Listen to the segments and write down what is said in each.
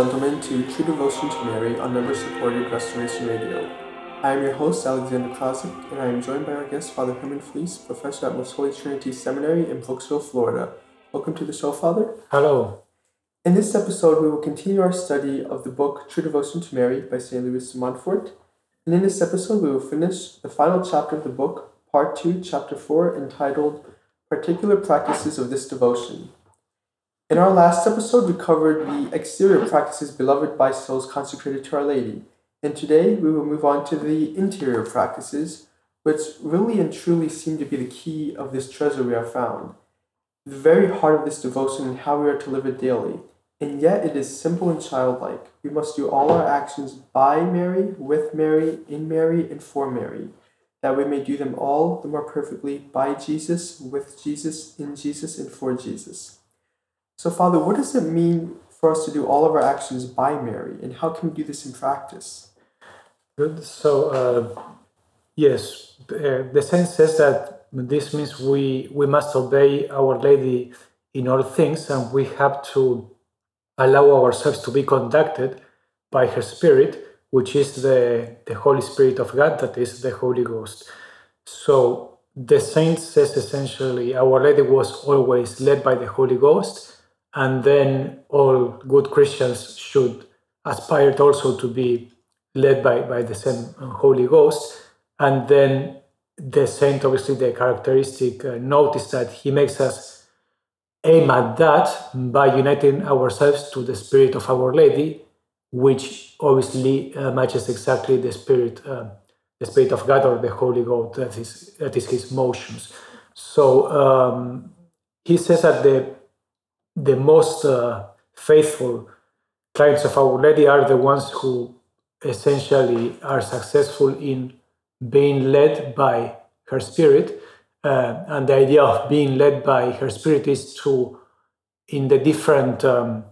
Welcome, ladies and gentlemen, to True Devotion to Mary on member supported Restoration Radio. I am your host, Alexander Krasik, and I am joined by our guest, Father Herman Fliess, professor at Most Holy Trinity Seminary in Brooksville, Florida. Welcome to the show, Father. Hello. In this episode, we will continue our study of the book True Devotion to Mary by St. Louis de Montfort. And in this episode, we will finish the final chapter of the book, Part 2, Chapter 4, entitled Particular Practices of this Devotion. In our last episode, we covered the exterior practices beloved by souls consecrated to Our Lady. And today, we will move on to the interior practices, which really and truly seem to be the key of this treasure we have found. The very heart of this devotion and how we are to live it daily. And yet, it is simple and childlike. We must do all our actions by Mary, with Mary, in Mary, and for Mary, that we may do them all the more perfectly by Jesus, with Jesus, in Jesus, and for Jesus. So, Father, what does it mean for us to do all of our actions by Mary, and how can we do this in practice? Good. So, uh, yes, uh, the sense says that this means we, we must obey Our Lady in all things, and we have to allow ourselves to be conducted by her Spirit, which is the, the Holy Spirit of God, that is the Holy Ghost. So, the saint says essentially, Our Lady was always led by the Holy Ghost and then all good Christians should aspire also to be led by, by the same Holy Ghost. And then the saint, obviously, the characteristic uh, note is that he makes us aim at that by uniting ourselves to the Spirit of Our Lady, which obviously uh, matches exactly the Spirit, uh, the Spirit of God or the Holy Ghost. That is that is His motions. So um, he says that the the most uh, faithful clients of Our Lady are the ones who essentially are successful in being led by her spirit. Uh, and the idea of being led by her spirit is to, in the different um,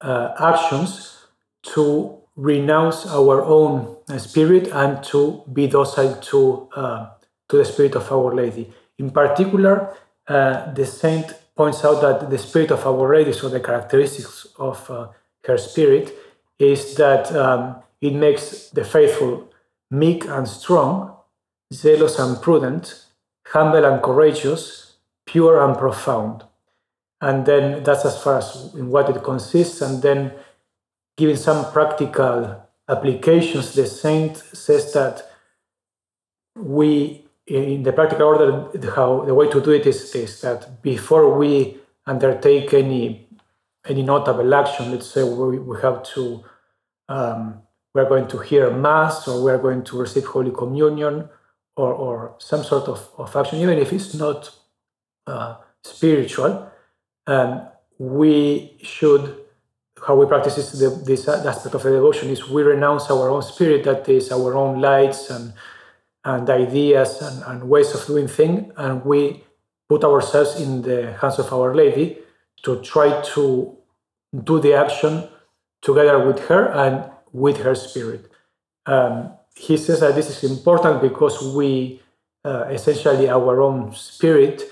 uh, actions, to renounce our own spirit and to be docile to, uh, to the spirit of Our Lady. In particular, uh, the saint points out that the spirit of Our Lady, so the characteristics of uh, her spirit, is that um, it makes the faithful meek and strong, zealous and prudent, humble and courageous, pure and profound. And then that's as far as in what it consists. And then giving some practical applications, the saint says that we in the practical order, how the way to do it is, is that before we undertake any any notable action, let's say we, we have to um, we're going to hear mass or we're going to receive Holy Communion or, or some sort of, of action, even if it's not uh, spiritual, um, we should how we practice this, this aspect of the devotion is we renounce our own spirit, that is our own lights and and ideas and, and ways of doing things, and we put ourselves in the hands of Our Lady to try to do the action together with her and with her spirit. Um, he says that this is important because we uh, essentially our own spirit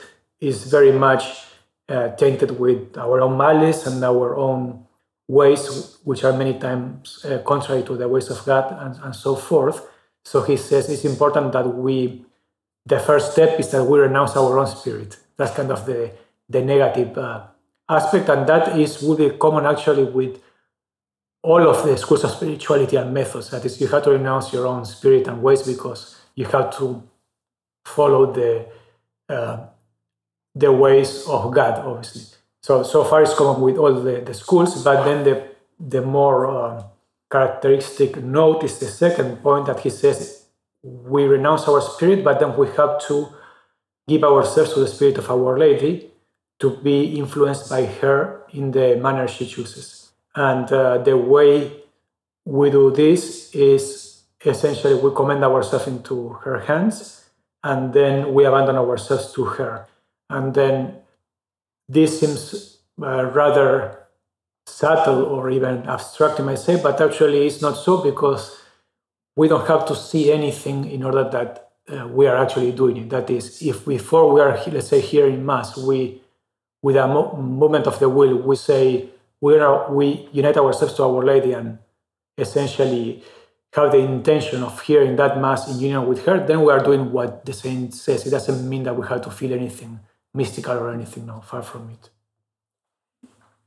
is very much uh, tainted with our own malice and our own ways, which are many times uh, contrary to the ways of God and, and so forth. So he says it's important that we, the first step is that we renounce our own spirit. That's kind of the, the negative uh, aspect, and that is would be common actually with all of the schools of spirituality and methods. That is, you have to renounce your own spirit and ways because you have to follow the uh, the ways of God, obviously. So so far it's common with all the, the schools, but then the the more uh, characteristic note is the second point that he says we renounce our spirit, but then we have to give ourselves to the spirit of Our Lady to be influenced by her in the manner she chooses. And uh, the way we do this is essentially we commend ourselves into her hands and then we abandon ourselves to her. And then this seems uh, rather subtle or even abstract, you might say, but actually it's not so because we don't have to see anything in order that uh, we are actually doing it. That is, if before we are, let's say, here in Mass, we, with a mo- movement of the will, we say, we are we unite ourselves to Our Lady and essentially have the intention of hearing that mass in union with her, then we are doing what the saint says. It doesn't mean that we have to feel anything mystical or anything. No, far from it.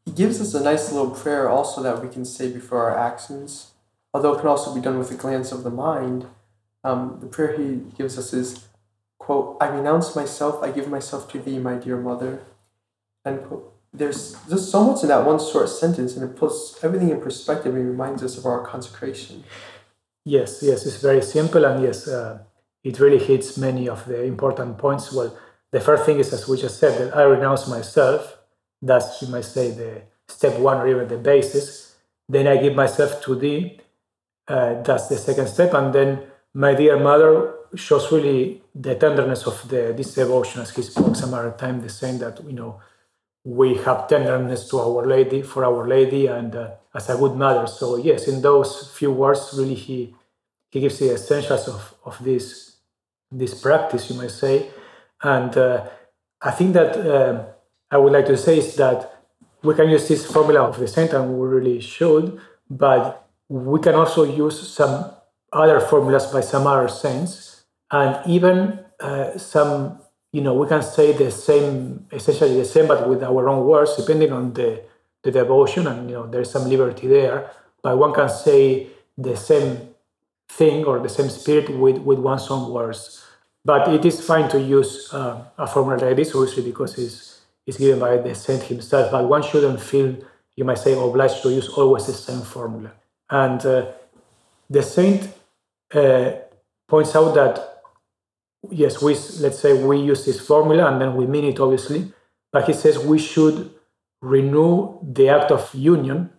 He gives us a nice little prayer also that we can say before our actions, although it can also be done with a glance of the mind. Um, the prayer he gives us is, quote, I renounce myself, I give myself to thee, my dear mother, end quote. There's just so much in that one short sentence, and it puts everything in perspective and reminds us of our consecration. Yes, yes, it's very simple, and yes, uh, it really hits many of the important points. Well, the first thing is, as we just said, that I renounce myself. That's, you might say, the step one or even the basis. Then I give myself to thee. Uh, that's the second step. And then my dear mother shows really the tenderness of the, this devotion, as he spoke some other time, the saying that, you know, we have tenderness to Our Lady, for Our Lady, and uh, as a good mother. So, yes, in those few words, really, he, he gives the essentials of, of this, this practice, you might say. And uh, I think that uh, I would like to say is that we can use this formula of the saint, and we really should, but we can also use some other formulas by some other saints, and even uh, some, you know, we can say the same, essentially the same, but with our own words, depending on the, the devotion, and you know, there's some liberty there. But one can say the same thing or the same spirit with, with one's own words. But it is fine to use uh, a formula like this, obviously, because it's, it's given by the saint himself. But one shouldn't feel, you might say, obliged to use always the same formula. And uh, the saint uh, points out that, yes, we, let's say we use this formula and then we mean it, obviously. But he says we should renew the act of union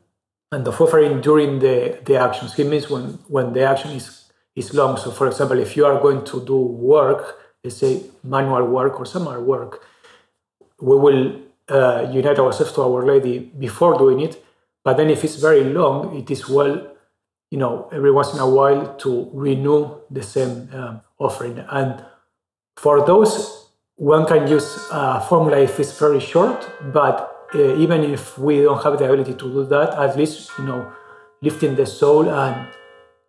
and of offering during the, the actions. He means when, when the action is is long. So, for example, if you are going to do work, let's say manual work or other work, we will uh, unite ourselves to Our Lady before doing it. But then, if it's very long, it is well, you know, every once in a while to renew the same um, offering. And for those, one can use a formula if it's very short, but uh, even if we don't have the ability to do that, at least, you know, lifting the soul and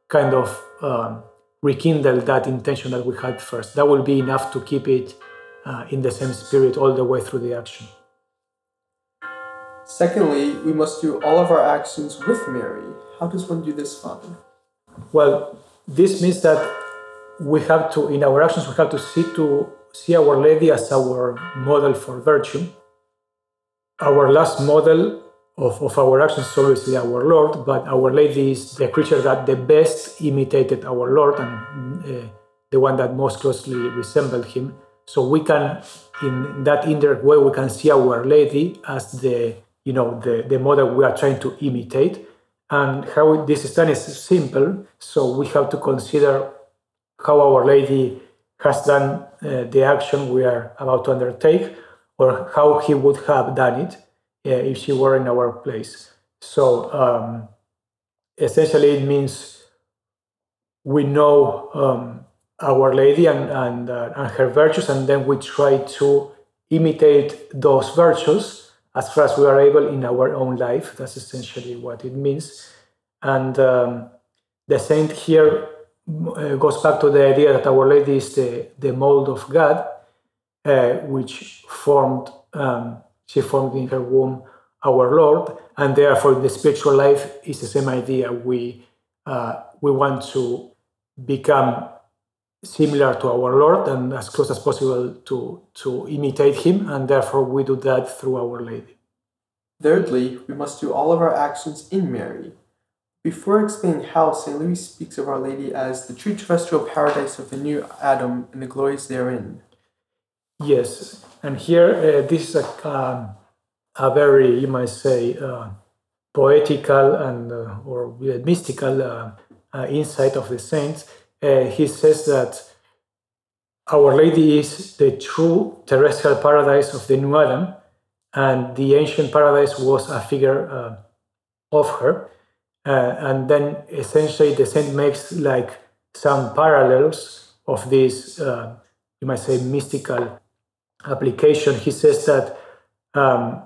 kind of um, rekindle that intention that we had first. That will be enough to keep it uh, in the same spirit all the way through the action. Secondly, we must do all of our actions with Mary. How does one do this, Father? Well, this means that we have to, in our actions, we have to see to see Our Lady as our model for virtue. Our last model of, of our actions is obviously our Lord, but Our Lady is the creature that the best imitated our Lord and uh, the one that most closely resembled him. So we can, in that indirect way, we can see Our Lady as the you know the, the model we are trying to imitate. And how this is done is simple. So we have to consider how Our Lady has done uh, the action we are about to undertake, or how he would have done it if she were in our place. So um, essentially, it means we know um, Our Lady and, and, uh, and her virtues, and then we try to imitate those virtues as far as we are able in our own life. That's essentially what it means. And um, the saint here uh, goes back to the idea that Our Lady is the, the mold of God, uh, which formed um, she formed in her womb our Lord, and therefore the spiritual life is the same idea. We uh, we want to become similar to our Lord and as close as possible to to imitate Him, and therefore we do that through Our Lady. Thirdly, we must do all of our actions in Mary. Before explaining how, St. Louis speaks of Our Lady as the true terrestrial paradise of the new Adam and the glories therein. Yes, and here uh, this is a, um, a very, you might say, uh, poetical and uh, or mystical uh, uh, insight of the saints. Uh, he says that Our Lady is the true terrestrial paradise of the new Adam, and the ancient paradise was a figure of her. and then essentially the saint makes like some parallels of this, you might say, mystical application, he says that um,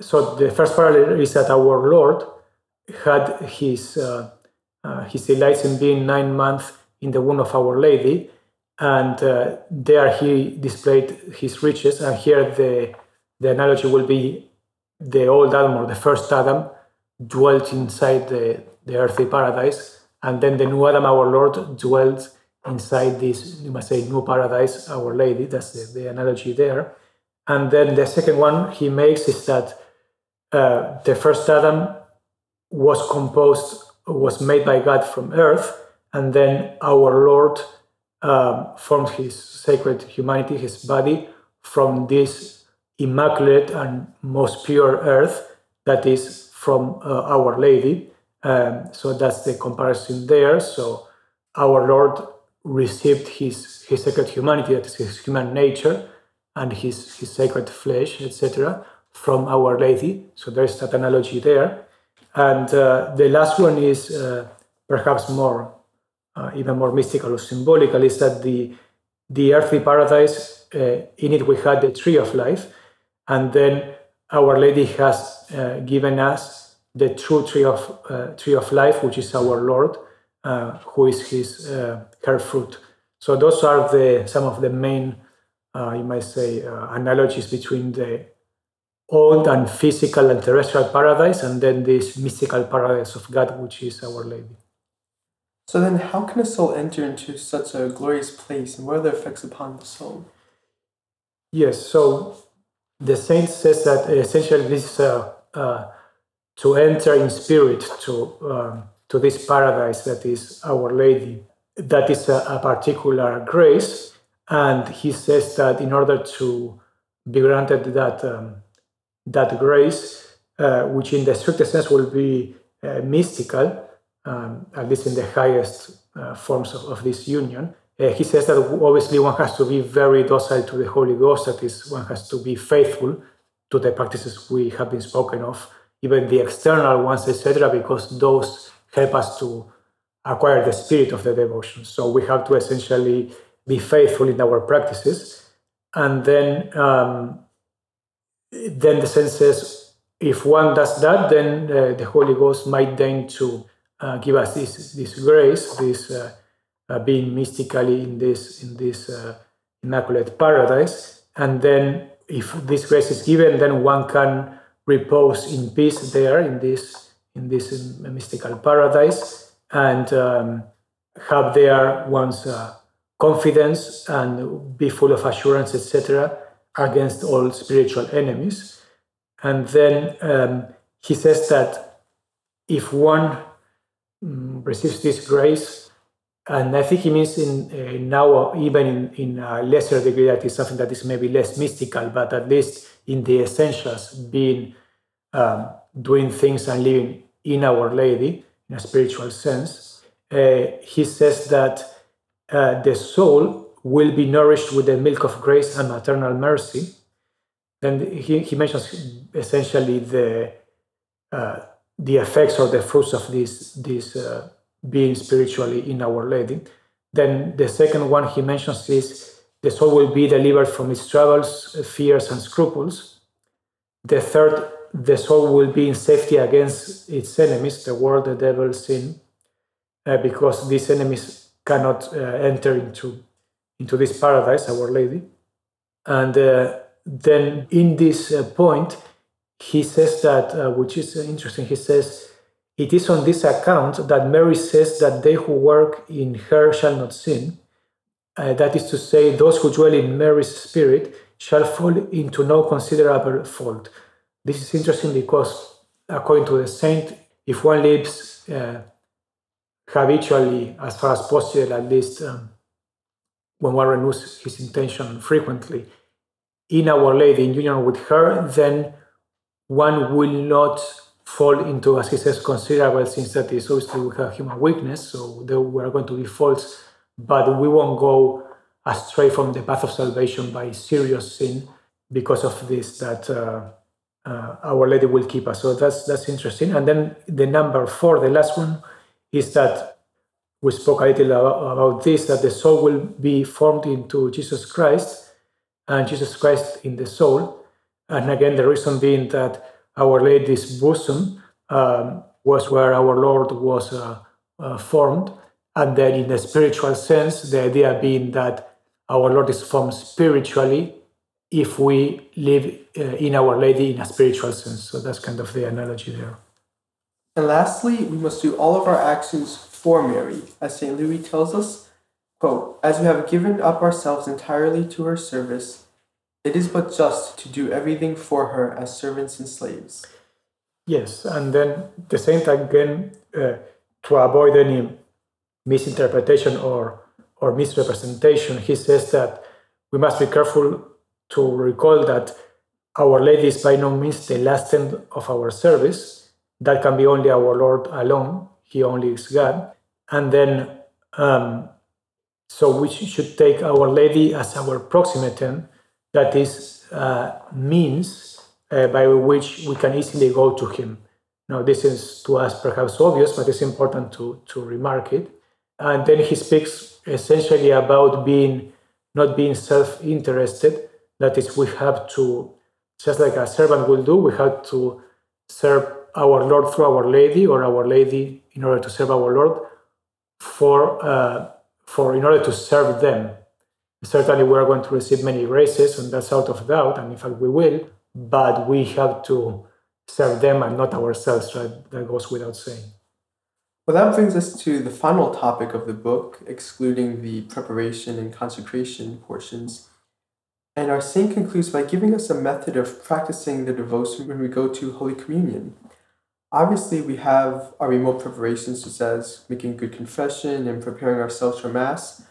so the first parallel is that our Lord had his uh, uh, his delights in being nine months in the womb of Our Lady, and uh, there he displayed his riches. And here the the analogy will be the old Adam or the first Adam dwelt inside the, the earthly paradise, and then the new Adam, our Lord, dwelt inside this, you must say, new paradise, Our Lady. That's the, the analogy there. And then the second one he makes is that uh, the first Adam was composed, was made by God from earth, and then our Lord um, formed his sacred humanity, his body, from this immaculate and most pure earth that is from uh, Our Lady. Um, so that's the comparison there. So our Lord received his, his sacred humanity, that is his human nature, and his, his sacred flesh, etc., from Our Lady. So there's that analogy there. And uh, the last one is uh, perhaps more, uh, even more mystical or symbolical, is that the, the earthly paradise, uh, in it we had the tree of life, and then Our Lady has uh, given us the true tree of, uh, tree of life, which is our Lord, who is his her fruit. So those are the some of the main, you might say, analogies between the old and physical and terrestrial paradise, and then this mystical paradise of God, which is Our Lady. So then, how can a soul enter into such a glorious place, and what are the effects upon the soul? Yes, so the saint says that essentially this uh, uh, to enter in spirit to um, to this paradise that is Our Lady. That is a, a particular grace, and he says that in order to be granted that um, that grace, uh, which in the strictest sense will be uh, mystical, um, at least in the highest uh, forms of, of, this union. Uh, he says that obviously one has to be very docile to the Holy Ghost, that is, one has to be faithful to the practices we have been spoken of, even the external ones, etc., because those help us to acquire the spirit of the devotion. So we have to essentially be faithful in our practices. And then um, then the sense says if one does that, then uh, the Holy Ghost might deign to uh, give us this this grace, this uh, uh being mystically in this in this uh, immaculate paradise, and then if this grace is given, then one can repose in peace there in this in this mystical paradise and um, have there one's uh, confidence and be full of assurance, etc against all spiritual enemies. And then um, he says that if one um, receives this grace, and I think he means in uh, now even in, in a lesser degree that is something that is maybe less mystical, but at least in the essentials, being um, doing things and living in Our Lady in a spiritual sense. Uh, he says that uh, the soul will be nourished with the milk of grace and maternal mercy. Then he, he mentions essentially the uh, the effects or the fruits of this this uh, being spiritually in Our Lady. Then the second one he mentions is the soul will be delivered from its troubles, fears, and scruples. The third, the soul will be in safety against its enemies, the world, the devil, sin, uh, because these enemies cannot uh, enter into into this paradise, Our Lady. And uh, then in this uh, point, he says that, uh, which is interesting, he says, it is on this account that Mary says that they who work in her shall not sin. Uh, that is to say, those who dwell in Mary's spirit shall fall into no considerable fault. This is interesting because, according to the saint, if one lives uh, habitually, as far as possible, at least um, when one renews his intention frequently in Our Lady, in union with her, then one will not fall into, as he says, considerable sins that is obviously we have human weakness, so there were going to be faults, but we won't go astray from the path of salvation by serious sin because of this that uh, uh, Our Lady will keep us. So that's that's interesting. And then the number four, the last one, is that we spoke a little about this that the soul will be formed into Jesus Christ and Jesus Christ in the soul. And again, the reason being that Our Lady's bosom um, was where our Lord was uh, uh, formed. And then, in a spiritual sense, the idea being that our Lord is formed spiritually if we live uh, in Our Lady in a spiritual sense. So that's kind of the analogy there. And lastly, we must do all of our actions for Mary, as St. Louis tells us, quote, As we have given up ourselves entirely to her service, it is but just to do everything for her as servants and slaves. Yes, and then the time again, uh, to avoid any misinterpretation or, or misrepresentation, he says that we must be careful to recall that Our Lady is by no means the last end of our service. That can be only our Lord alone. He only is God. And then, um, so we should take Our Lady as our proximate end, that is, uh, means uh, by which we can easily go to Him. Now, this is to us perhaps obvious, but it's important to, to remark it. And then he speaks essentially about being not being self-interested. That is, we have to, just like a servant will do, we have to serve our Lord through Our Lady, or Our Lady in order to serve our Lord, for uh, for in order to serve them. Certainly, we are going to receive many graces, and that's out of doubt, and in fact, we will. But we have to serve them and not ourselves. Right? That goes without saying. Well, that brings us to the final topic of the book, excluding the preparation and consecration portions. And our saint concludes by giving us a method of practicing the devotion when we go to Holy Communion. Obviously, we have our remote preparations, such as making good confession and preparing ourselves for Mass.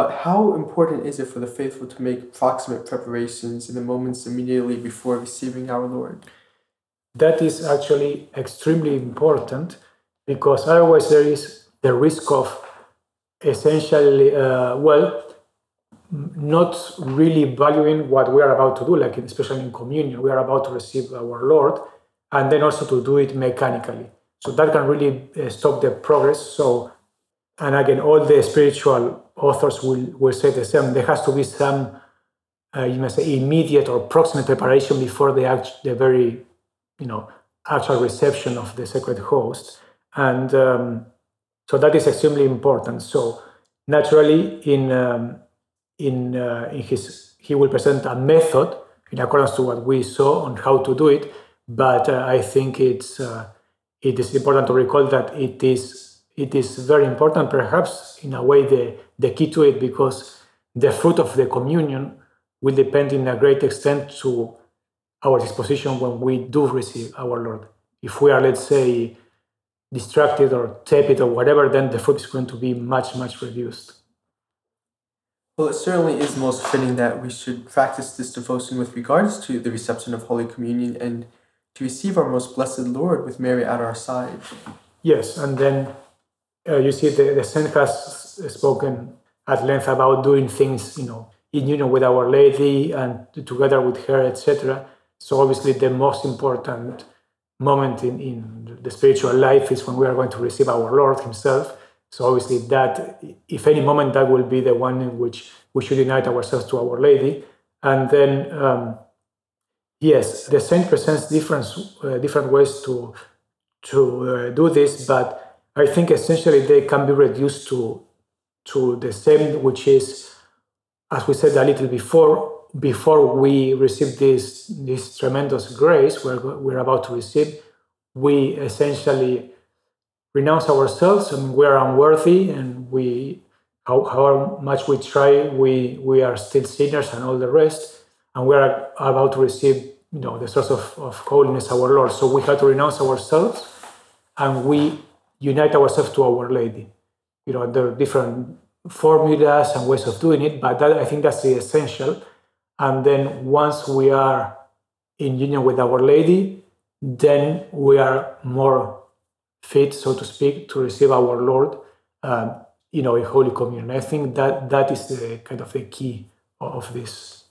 But how important is it for the faithful to make proximate preparations in the moments immediately before receiving our Lord? That is actually extremely important because otherwise there is the risk of essentially, uh, well, not really valuing what we are about to do, like especially in communion, we are about to receive our Lord, and then also to do it mechanically. So that can really uh, stop the progress. So, and again, all the spiritual authors will, will say the same. There has to be some, uh, you must say, immediate or proximate preparation before the act, the very, you know, actual reception of the sacred host and um, so that is extremely important. So naturally, in um, in uh, in his he will present a method in accordance to what we saw on how to do it. But uh, I think it's uh, it is important to recall that it is it is very important, perhaps in a way the the key to it, because the fruit of the communion will depend in a great extent to our disposition when we do receive our Lord. If we are, let's say, distracted or tepid or whatever, then the fruit is going to be much, much reduced. Well, it certainly is most fitting that we should practice this devotion with regards to the reception of Holy Communion and to receive our most blessed Lord with Mary at our side. Yes, and then uh, you see the, the saint has spoken at length about doing things, you know, in union with Our Lady and together with her, etc. So obviously the most important moment in, in the spiritual life is when we are going to receive our Lord Himself. So obviously that, if any moment, that will be the one in which we should unite ourselves to Our Lady. And then, um, yes, the saint presents different uh, different ways to to uh, do this, but I think essentially they can be reduced to to the same, which is, as we said a little before, before we receive this this tremendous grace we're, we're about to receive, we essentially renounce ourselves and we are unworthy and we how, however much we try we we are still sinners and all the rest and we are about to receive you know the source of, of holiness our lord. So we have to renounce ourselves and we unite ourselves to our lady you know there are different formulas and ways of doing it but that i think that's the essential and then once we are in union with Our Lady, then we are more fit, so to speak, to receive our Lord, um, you know, in Holy Communion. I think that that is the kind of the key of this.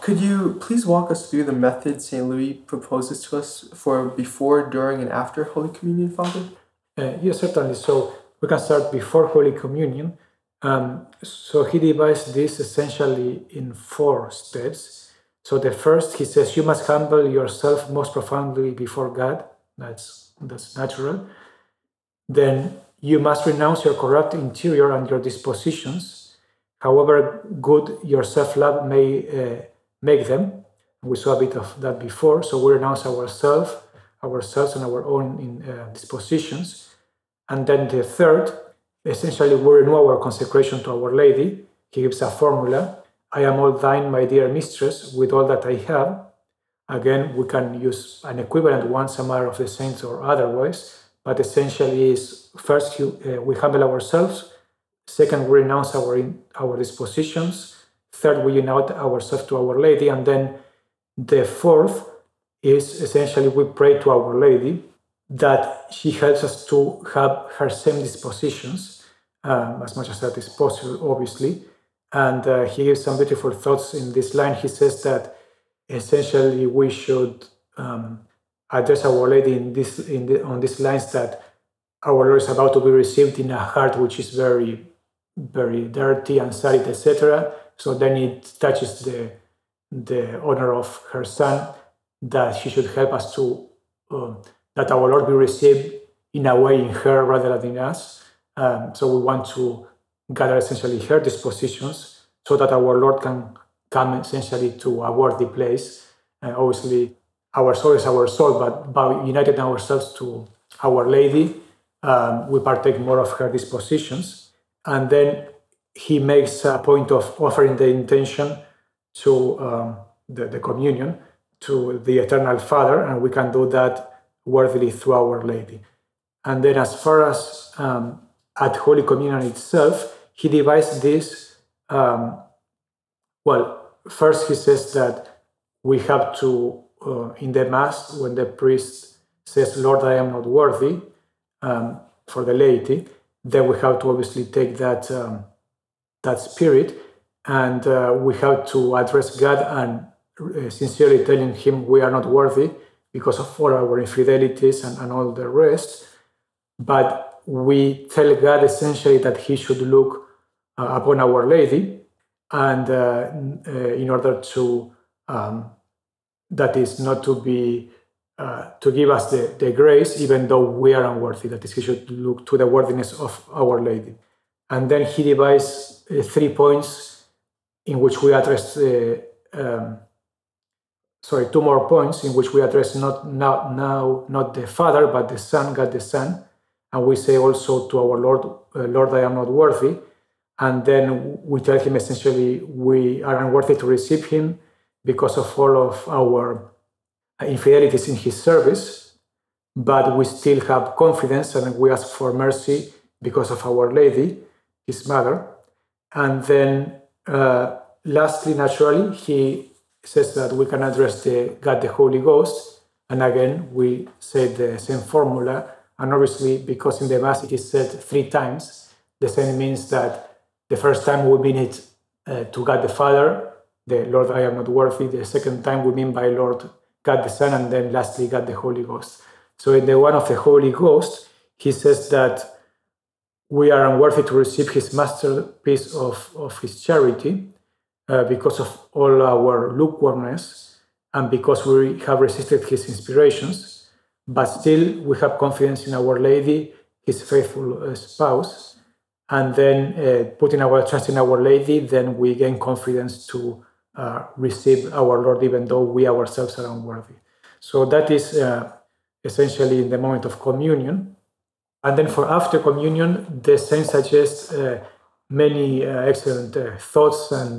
Could you please walk us through the method St. Louis proposes to us for before, during, and after Holy Communion, Father? Uh, yes, certainly. So we can start before Holy Communion. Um, so he divides this essentially in four steps. So the first, he says, you must humble yourself most profoundly before God. That's that's natural. Then you must renounce your corrupt interior and your dispositions, however good your self-love may uh, make them. We saw a bit of that before. So we renounce ourselves, ourselves and our own in, uh, dispositions. And then the third, essentially, we renew our consecration to Our Lady. He gives a formula. I am all thine, my dear mistress, with all that I have. Again, we can use an equivalent one, some are of the saints or otherwise, but essentially is first uh, we humble ourselves, second, we renounce our, our dispositions, third, we unite ourselves to Our Lady, and then the fourth is essentially we pray to Our Lady that she helps us to have her same dispositions um, as much as that is possible, obviously and uh, he gives some beautiful thoughts in this line. He says that essentially we should um, address Our Lady in this in the, on these lines that our Lord is about to be received in a heart which is very, very dirty and sad, etc. So then it touches the the honor of her Son that she should help us to uh, that our Lord be received in a way in her rather than in us. Um, so we want to gather essentially her dispositions so that our Lord can come essentially to a worthy place. And obviously, our soul is our soul, but by uniting ourselves to Our Lady, um, we partake more of her dispositions. And then he makes a point of offering the intention to um, the, the communion to the Eternal Father, and we can do that worthily through Our Lady. And then, as far as um, at Holy Communion itself, he devised this. Um, well, first he says that we have to, uh, in the Mass, when the priest says, Lord, I am not worthy, um, for the laity, then we have to obviously take that, um, that spirit and uh, we have to address God and uh, sincerely telling Him we are not worthy because of all our infidelities and, and all the rest. But we tell God essentially that He should look uh, upon Our Lady, and uh, uh, in order to um, that is not to be uh, to give us the, the grace, even though we are unworthy. That is, he should look to the worthiness of Our Lady. And then he divides uh, three points in which we address, uh, um, sorry, two more points in which we address not now, now not the Father, but the Son, God the Son. And we say also to our Lord, Lord, I am not worthy and then we tell him essentially we are unworthy to receive him because of all of our infidelities in his service, but we still have confidence and we ask for mercy because of Our Lady, his mother. And then, uh, lastly, naturally, he says that we can address the God the Holy Ghost. And again, we say the same formula. And obviously, because in the Mass it is said three times, the same means that the first time we mean it uh, to God the Father, the Lord, I am not worthy. The second time we mean by Lord God the Son, and then lastly God the Holy Ghost. So in the one of the Holy Ghost, he says that we are unworthy to receive his masterpiece of, of his charity uh, because of all our lukewarmness and because we have resisted his inspirations. But still, we have confidence in Our Lady, his faithful uh, spouse, and then uh, putting our trust in Our Lady, then we gain confidence to uh, receive our Lord, even though we ourselves are unworthy. So that is uh, essentially in the moment of communion. And then for after communion, the saint suggests uh, many uh, excellent uh, thoughts and,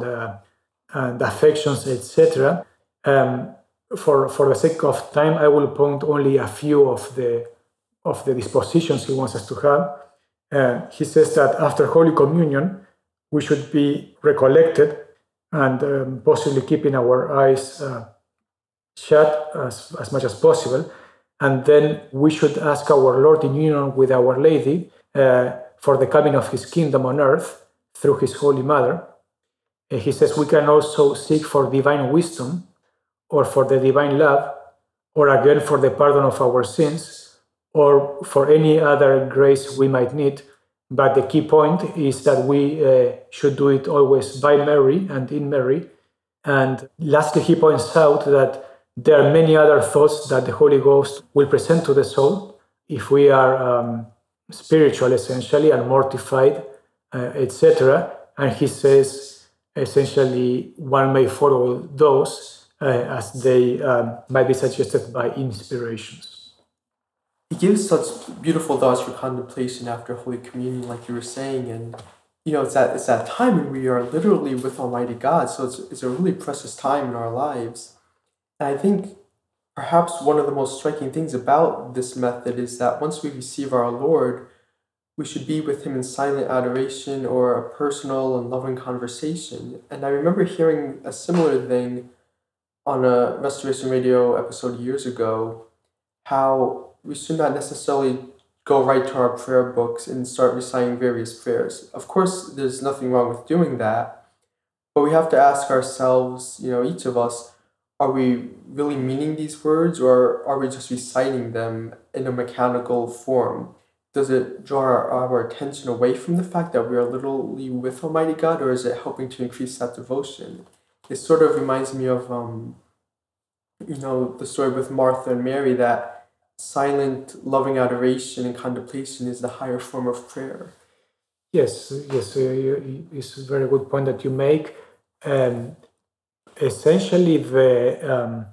and affections, etc. Um, for, for the sake of time, I will point only a few of the, of the dispositions he wants us to have. Uh, he says that after Holy Communion, we should be recollected and um, possibly keeping our eyes uh, shut as, as much as possible. And then we should ask our Lord in union with Our Lady uh, for the coming of His kingdom on earth through His Holy Mother. Uh, he says we can also seek for divine wisdom or for the divine love or again for the pardon of our sins or for any other grace we might need. But the key point is that we uh, should do it always by Mary and in Mary, And lastly, he points out that there are many other thoughts that the Holy Ghost will present to the soul if we are um, spiritual, essentially, and mortified, uh, etc. And he says, essentially, one may follow those uh, as they um, might be suggested by inspirations. He gives such beautiful thoughts for contemplation after Holy Communion, like you were saying, and you know, it's that it's that time when we are literally with Almighty God. So it's it's a really precious time in our lives. And I think perhaps one of the most striking things about this method is that once we receive our Lord, we should be with Him in silent adoration or a personal and loving conversation. And I remember hearing a similar thing on a Restoration Radio episode years ago how we should not necessarily go right to our prayer books and start reciting various prayers. Of course, there's nothing wrong with doing that, but we have to ask ourselves, you know, each of us, are we really meaning these words or are we just reciting them in a mechanical form? Does it draw our, our attention away from the fact that we are literally with Almighty God or is it helping to increase that devotion? It sort of reminds me of, um, you know, the story with Martha and Mary that silent, loving adoration and contemplation is the higher form of prayer. Yes, yes, uh, it's a very good point that you make. Um, essentially the um,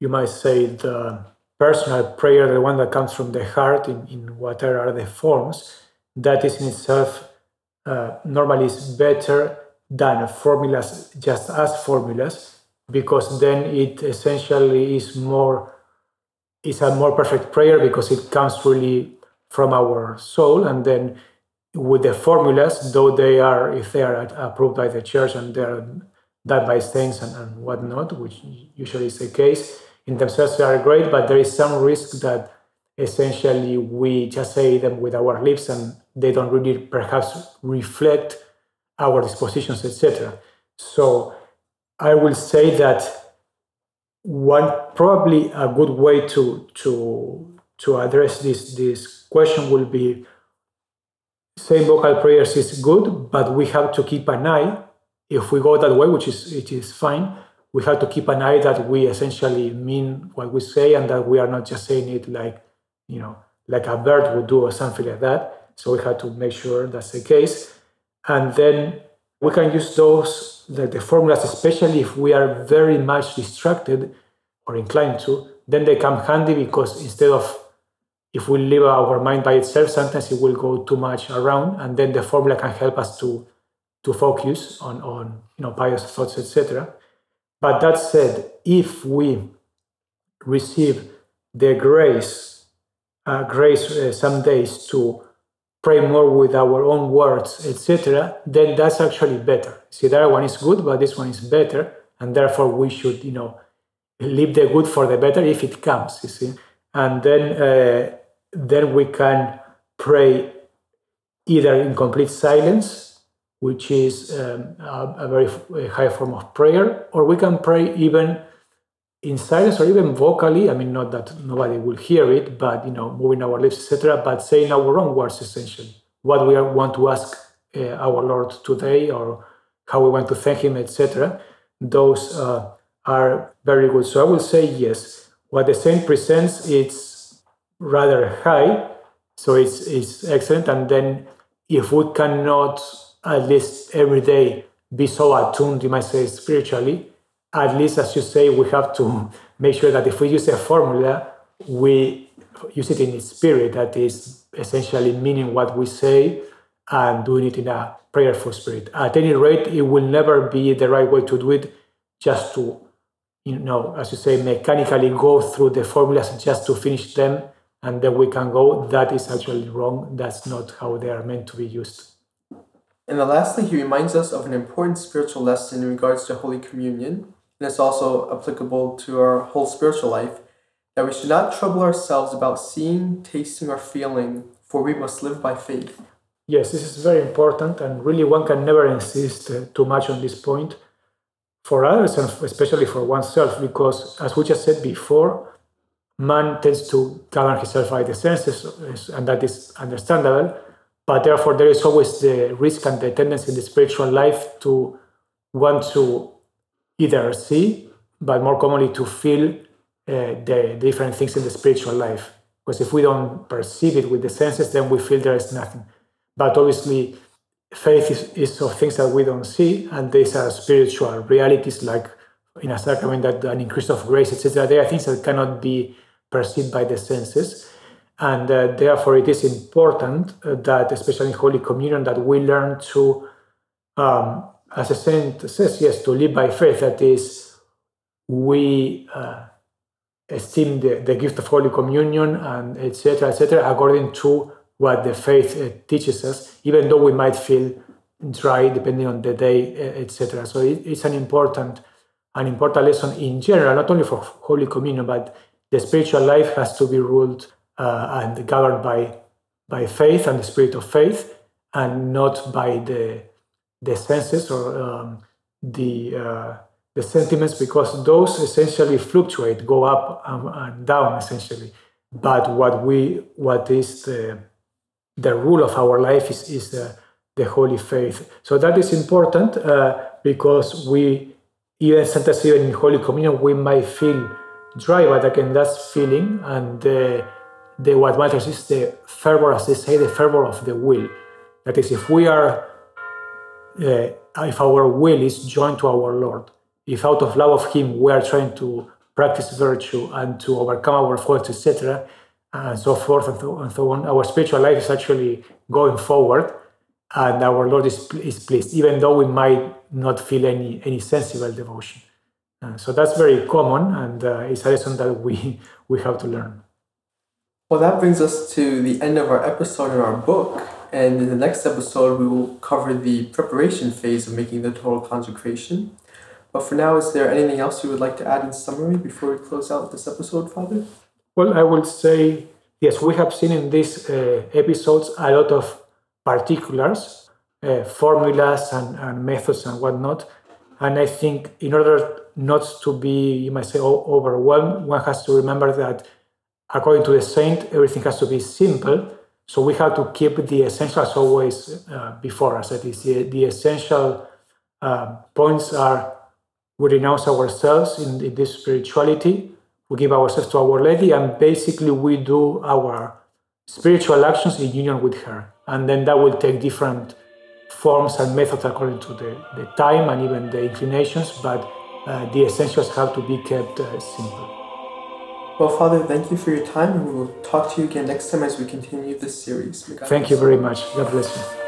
you might say the personal prayer, the one that comes from the heart in, in whatever are the forms, that is in itself uh, normally is better than formulas just as formulas because then it essentially is more is a more perfect prayer because it comes really from our soul and then with the formulas though they are if they are approved by the church and they're that by saints and, and whatnot, which usually is the case, in themselves they are great, but there is some risk that essentially we just say them with our lips and they don't really perhaps reflect our dispositions, etc. So I will say that one probably a good way to to to address this this question will be saying vocal prayers is good, but we have to keep an eye if we go that way, which is it is fine, we have to keep an eye that we essentially mean what we say and that we are not just saying it like you know like a bird would do or something like that. So we have to make sure that's the case, and then we can use those the, the formulas, especially if we are very much distracted or inclined to. Then they come handy because instead of if we leave our mind by itself, sometimes it will go too much around, and then the formula can help us to to focus on, on you know, pious thoughts, etc. But that said, if we receive the grace, uh, grace uh, some days to pray more with our own words, etc., then that's actually better. See, that one is good, but this one is better, and therefore we should, you know, leave the good for the better if it comes. You see, and then uh, then we can pray either in complete silence which is um, a, a, very high form of prayer, or we can pray even in silence or even vocally. I mean, not that nobody will hear it, but you know, moving our lips, etc. But saying our own words, essentially, what we want to ask uh, our Lord today, or how we want to thank Him, etc. Those uh, are very good. So I will say yes. What the saint presents, it's rather high, so it's it's excellent. And then if we cannot at least every day be so attuned, you might say, spiritually, at least, as you say, we have to make sure that if we use a formula, we use it in spirit, that is essentially meaning what we say and doing it in a prayerful spirit. At any rate, it will never be the right way to do it just to, you know, as you say, mechanically go through the formulas just to finish them and then we can go. That is actually wrong. That's not how they are meant to be used. And then lastly, he reminds us of an important spiritual lesson in regards to Holy Communion, and it's also applicable to our whole spiritual life, that we should not trouble ourselves about seeing, tasting, or feeling, for we must live by faith. Yes, this is very important, and really one can never insist uh, too much on this point for others and especially for oneself, because as we just said before, man tends to govern himself by the senses, and that is understandable but therefore there is always the risk and the tendency in the spiritual life to want to either see, but more commonly to feel uh, the different things in the spiritual life. Because if we don't perceive it with the senses, then we feel there is nothing. But obviously, faith is, is of things that we don't see, and these are spiritual realities like in a sacrament that an increase of grace, etc. There are things that cannot be perceived by the senses. And uh, therefore, it is important uh, that, especially in Holy Communion, that we learn to, um, as a saint says, yes, to live by faith. That is, we uh, esteem the, the gift of Holy Communion and etc. etc. according to what the faith uh, teaches us, even though we might feel dry depending on the day, uh, etc. So it, it's an important, an important lesson in general, not only for Holy Communion, but the spiritual life has to be ruled and governed by by faith and the spirit of faith, and not by the the senses or um, the uh, the sentiments, because those essentially fluctuate, go up and, and down essentially. But what we what is the the rule of our life is is the the holy faith. So that is important uh, because we even sometimes even in Holy Communion we might feel dry, but again that's feeling and. Uh, the what matters is the fervor, as they say, the fervor of the will. That is, if we are, uh, if our will is joined to our Lord, if out of love of Him we are trying to practice virtue and to overcome our faults, etc., and so forth and so, and so on, our spiritual life is actually going forward, and our Lord is, is pleased, even though we might not feel any any sensible devotion. Uh, so that's very common, and uh, it's a lesson that we we have to learn. Well, that brings us to the end of our episode in our book. And in the next episode, we will cover the preparation phase of making the total consecration. But for now, is there anything else you would like to add in summary before we close out this episode, Father? Well, I would say yes, we have seen in these uh, episodes a lot of particulars, uh, formulas, and, and methods and whatnot. And I think in order not to be, you might say, overwhelmed, one has to remember that according to the saint, everything has to be simple. So we have to keep the essentials always uh, before us. That is, the, the essential uh, points are we renounce ourselves in, in, this spirituality, we give ourselves to Our Lady, and basically we do our spiritual actions in union with her. And then that will take different forms and methods according to the, the time and even the inclinations, but uh, the essentials have to be kept uh, simple. Well, Father, thank you for your time, and we will talk to you again next time as we continue this series. Thank you very much. God bless you.